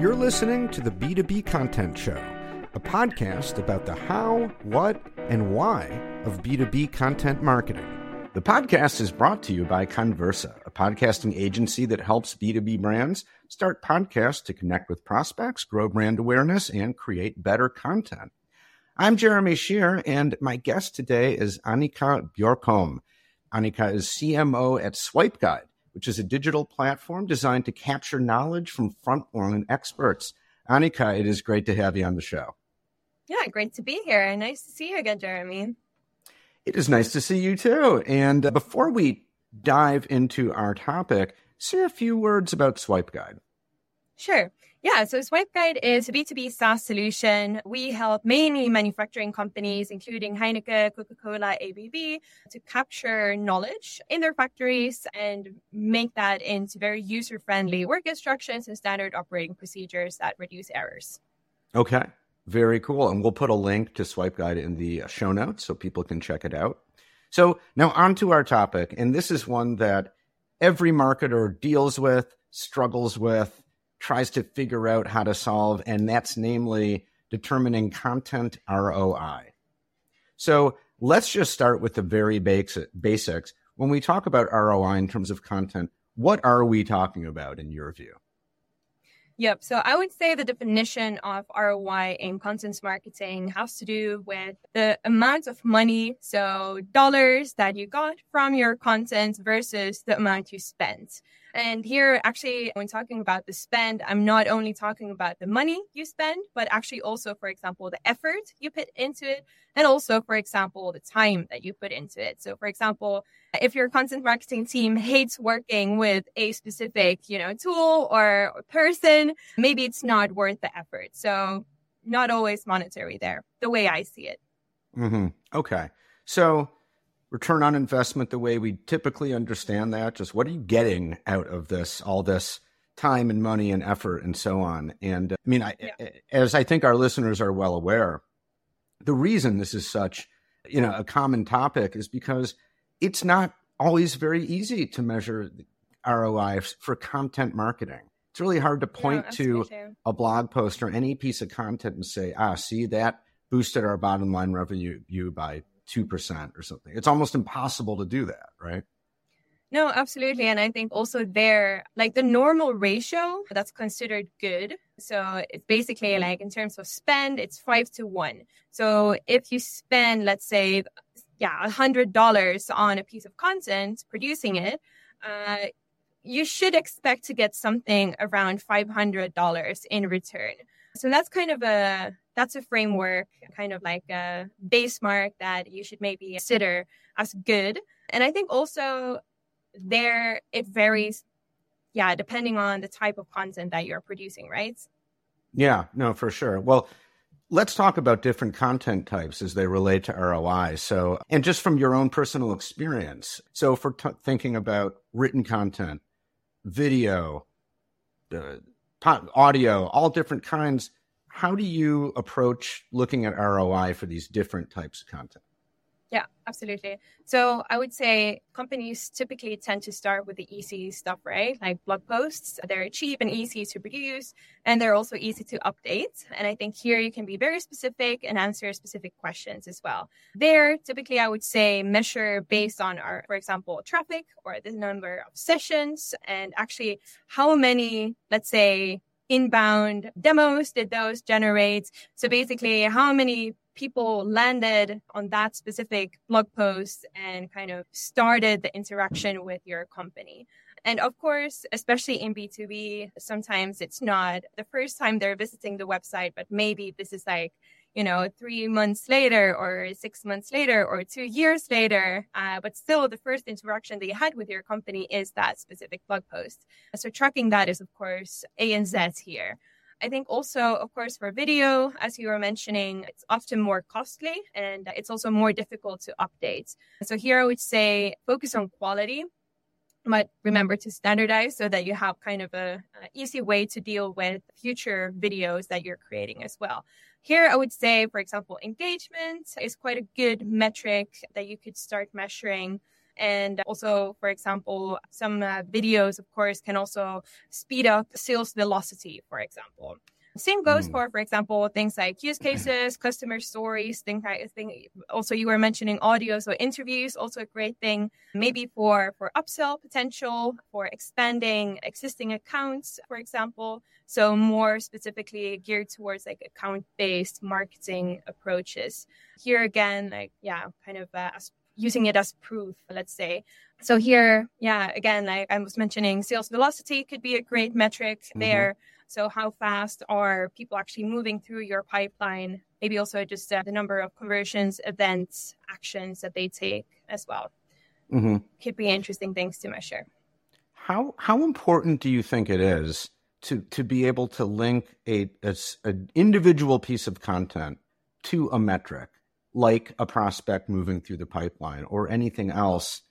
You're listening to the B2B Content Show, a podcast about the how, what, and why of B2B content marketing. The podcast is brought to you by Connversa, a podcasting agency that helps B2B brands start podcasts to connect with prospects, grow brand awareness, and create better content. I'm Jeremy Sheer, and my guest today is Annika Bjorkholm. Annika is CMO at Swipe Guide, which is a digital platform designed to capture knowledge from front-line experts. Annika, it is great to have you on the show. Yeah, great to be here. Nice to see you again, Jeremy. It is nice to see you too. And uh, before we dive into our topic, say a few words about Swipe Guide. Sure. Yeah, so Swipe Guide is a B2B SaaS solution. We help mainly manufacturing companies, including Heineken, Coca Cola, ABB, to capture knowledge in their factories and make that into very user friendly work instructions and standard operating procedures that reduce errors. Okay, very cool. And we'll put a link to Swipe Guide in the show notes so people can check it out. So now on to our topic. And this is one that every marketer deals with, struggles with tries to figure out how to solve, and that's namely determining content ROI. So let's just start with the very basics. When we talk about ROI in terms of content, what are we talking about in your view? Yep. So I would say the definition of ROI in content marketing has to do with the amount of money, so dollars that you got from your content versus the amount you spent. And here, actually, when talking about the spend, I'm not only talking about the money you spend, but actually also, for example, the effort you put into it, and also, for example, the time that you put into it. So, for example, if your content marketing team hates working with a specific, you know, tool or person, maybe it's not worth the effort. So, not always monetary there, the way I see it. Mm-hmm. Okay. So, return on investment the way we typically understand that? Just what are you getting out of this, all this time and money and effort and so on? And uh, I mean, I, yeah. as I think our listeners are well aware, the reason this is such, you know, a common topic is because it's not always very easy to measure ROI for content marketing. It's really hard to point yeah, to a blog post or any piece of content and say, ah, see that boosted our bottom line revenue by 2% or something. It's almost impossible to do that, right? No, absolutely. And I think also there, like the normal ratio that's considered good. So it's basically like in terms of spend, it's five to one. So if you spend, let's say, yeah, a hundred dollars on a piece of content, producing it, uh, you should expect to get something around $500 in return. So that's kind of a that's a framework, kind of like a base mark that you should maybe consider as good. And I think also there it varies, yeah, depending on the type of content that you're producing, right? Yeah, no, for sure. Well, let's talk about different content types as they relate to ROI. So, and just from your own personal experience. So, for t- thinking about written content, video, uh, audio, all different kinds, how do you approach looking at ROI for these different types of content? Yeah, absolutely. So I would say companies typically tend to start with the easy stuff, right? Like blog posts. They're cheap and easy to produce, and they're also easy to update. And I think here you can be very specific and answer specific questions as well. There, typically, I would say measure based on our, for example, traffic or the number of sessions, and actually how many, let's say, inbound demos did those generate? So basically, how many people landed on that specific blog post and kind of started the interaction with your company? And of course, especially in B2B, sometimes it's not the first time they're visiting the website, but maybe this is like you know, three months later or six months later or two years later. Uh, but still, the first interaction that you had with your company is that specific blog post. So tracking that is, of course, A and Z here. I think also, of course, for video, as you were mentioning, it's often more costly and it's also more difficult to update. So here I would say focus on quality, but remember to standardize so that you have kind of a, a easy way to deal with future videos that you're creating as well. Here, I would say, for example, engagement is quite a good metric that you could start measuring. And also, for example, some uh, videos, of course, can also speed up sales velocity, for example. Same goes mm. for, for example, things like use cases, customer stories, things like thing. Also, you were mentioning audio, so interviews, also a great thing. Maybe for for upsell potential, for expanding existing accounts, for example. So more specifically geared towards like account based marketing approaches. Here again, like yeah, kind of uh, using it as proof, let's say. So here, yeah, again, like I was mentioning, sales velocity could be a great metric mm-hmm. there. So how fast are people actually moving through your pipeline? Maybe also just uh, the number of conversions, events, actions that they take as well. Mm-hmm. Could be interesting things to measure. How how important do you think it is to to be able to link a, a an individual piece of content to a metric, like a prospect moving through the pipeline or anything else?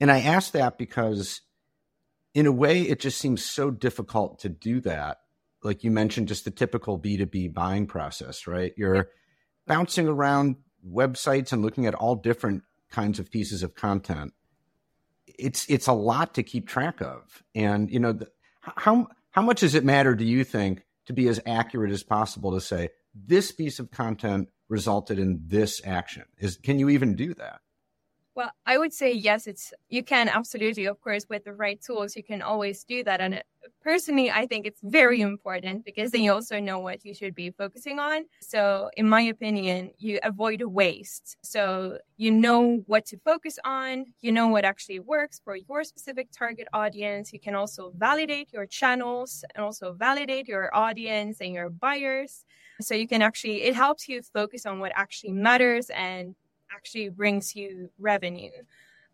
And I ask that because in a way, it just seems so difficult to do that like you mentioned, just the typical B2B buying process, right? You're bouncing around websites and looking at all different kinds of pieces of content. It's it's a lot to keep track of, and you know the, how how much does it matter? Do you think to be as accurate as possible to say this piece of content resulted in this action? Is can you even do that? Well, I would say yes, it's you can absolutely, of course, with the right tools, you can always do that. And uh, personally, I think it's very important because then you also know what you should be focusing on. So, in my opinion, you avoid waste. So, you know what to focus on, you know what actually works for your specific target audience. You can also validate your channels and also validate your audience and your buyers. So, you can actually, it helps you focus on what actually matters and actually brings you revenue.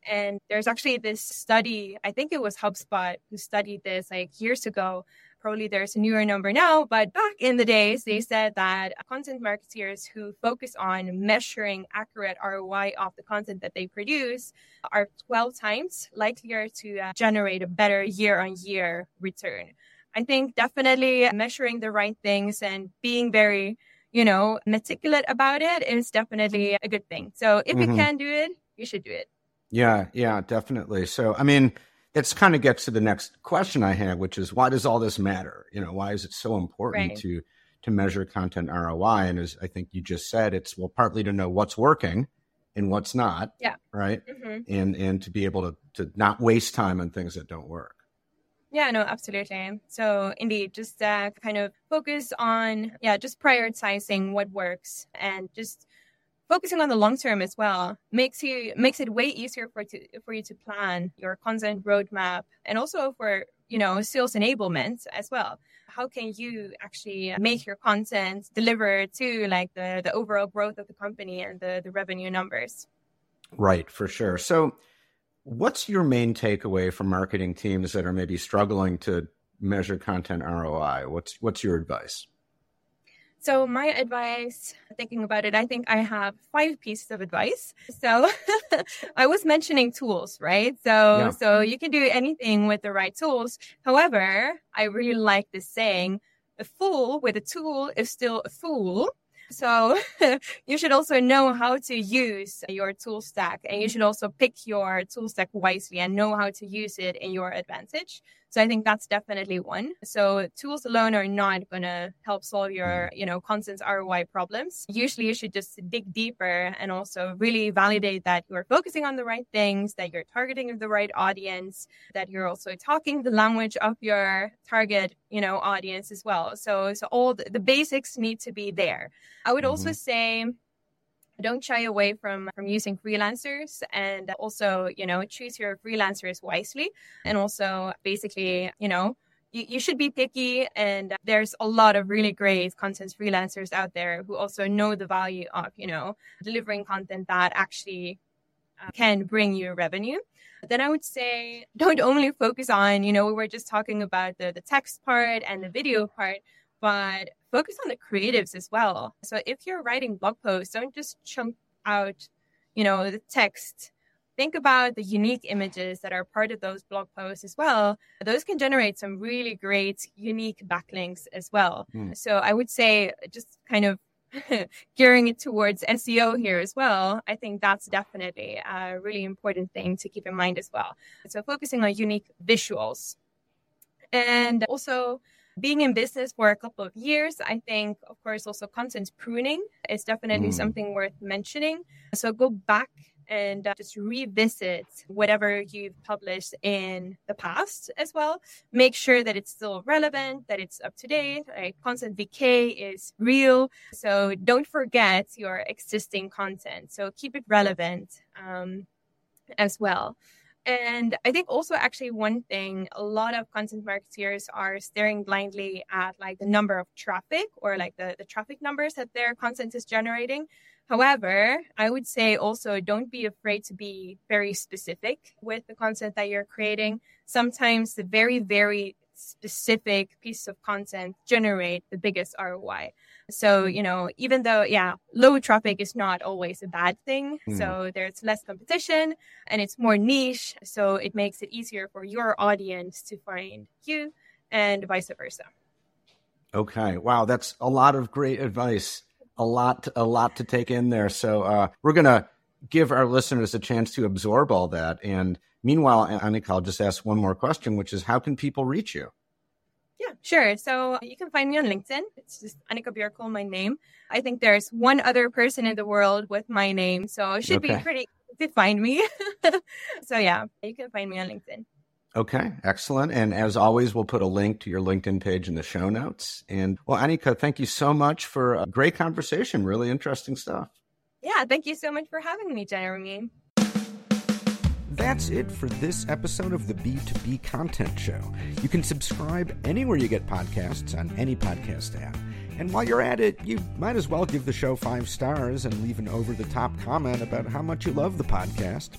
And there's actually this study, I think it was HubSpot who studied this like years ago. Probably there's a newer number now, but back in the days, they said that content marketers who focus on measuring accurate ROI of the content that they produce are 12 times likelier to uh, generate a better year on year return. I think definitely measuring the right things and being very you know, meticulous about it is definitely a good thing. So if mm-hmm. you can do it, you should do it. Yeah, yeah, definitely. So, I mean, it's kind of gets to the next question I have, which is why does all this matter? You know, why is it so important right. to to measure content ROI? And as I think you just said, it's well, partly to know what's working and what's not. Yeah. Right. Mm-hmm. And and to be able to to not waste time on things that don't work. Yeah, no, absolutely. So indeed, just uh, kind of focus on, yeah, just prioritizing what works and just focusing on the long term as well. Makes you makes it way easier for to for you to plan your content roadmap and also for you know sales enablement as well. How can you actually make your content deliver to like the the overall growth of the company and the the revenue numbers? Right for sure. So What's your main takeaway from marketing teams that are maybe struggling to measure content ROI? What's what's your advice? So my advice, thinking about it, I think I have five pieces of advice. So I was mentioning tools, right? So yeah. so you can do anything with the right tools. However, I really like this saying, a fool with a tool is still a fool. So you should also know how to use your tool stack and you should also pick your tool stack wisely and know how to use it in your advantage. So I think that's definitely one. So tools alone are not going to help solve your, mm-hmm. you know, constant ROI problems. Usually you should just dig deeper and also really validate that you're focusing on the right things, that you're targeting the right audience, that you're also talking the language of your target, you know, audience as well. So, so all the, the basics need to be there. I would mm-hmm. also say don't shy away from from using freelancers and also you know choose your freelancers wisely. And also basically you know you, you should be picky. And there's a lot of really great content freelancers out there who also know the value of you know delivering content that actually uh, can bring you revenue. Then i would say don't only focus on you know we were just talking about the, the text part and the video part but focus on the creatives as well. So if you're writing blog posts, don't just chunk out, you know, the text. Think about the unique images that are part of those blog posts as well. Those can generate some really great, unique backlinks as well. Mm. So I would say just kind of gearing it towards SEO here as well, I think that's definitely a really important thing to keep in mind as well. So focusing on unique visuals. And also being in business for a couple of years, I think, of course, also content pruning is definitely mm. something worth mentioning. So go back and uh, just revisit whatever you've published in the past as well. Make sure that it's still relevant, that it's up to date. Like content decay is real. So don't forget your existing content. So keep it relevant um, as well. And I think also actually one thing a lot of content marketers are staring blindly at like the number of traffic or like the, the traffic numbers that their content is generating. However, I would say also don't be afraid to be very specific with the content that you're creating. Sometimes the very, very specific piece of content generate the biggest ROI. So, you know, even though, yeah, low traffic is not always a bad thing. Mm. So there's less competition and it's more niche. So it makes it easier for your audience to find you and vice versa. Okay. Wow. That's a lot of great advice a lot, a lot to take in there. So uh, we're gonna give our listeners a chance to absorb all that. And meanwhile, Annika, I'll just ask one more question, which is, how can people reach you? Yeah, sure. So you can find me on LinkedIn. It's just Annika Björkholm, my name. I think there's one other person in the world with my name, so it should okay. be pretty easy to find me. so yeah, you can find me on LinkedIn. Okay, excellent. And as always, we'll put a link to your LinkedIn page in the show notes. And well, Annika, thank you so much for a great conversation. Really interesting stuff. Yeah, thank you so much for having me, Jeremy. That's it for this episode of the B2B Content Show. You can subscribe anywhere you get podcasts on any podcast app. And while you're at it, you might as well give the show five stars and leave an over the top comment about how much you love the podcast.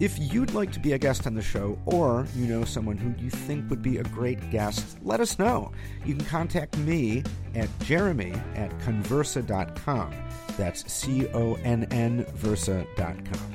If you'd like to be a guest on the show, or you know someone who you think would be a great guest, let us know. You can contact me at jeremy at connversa.com. That's C O N N Versa.com.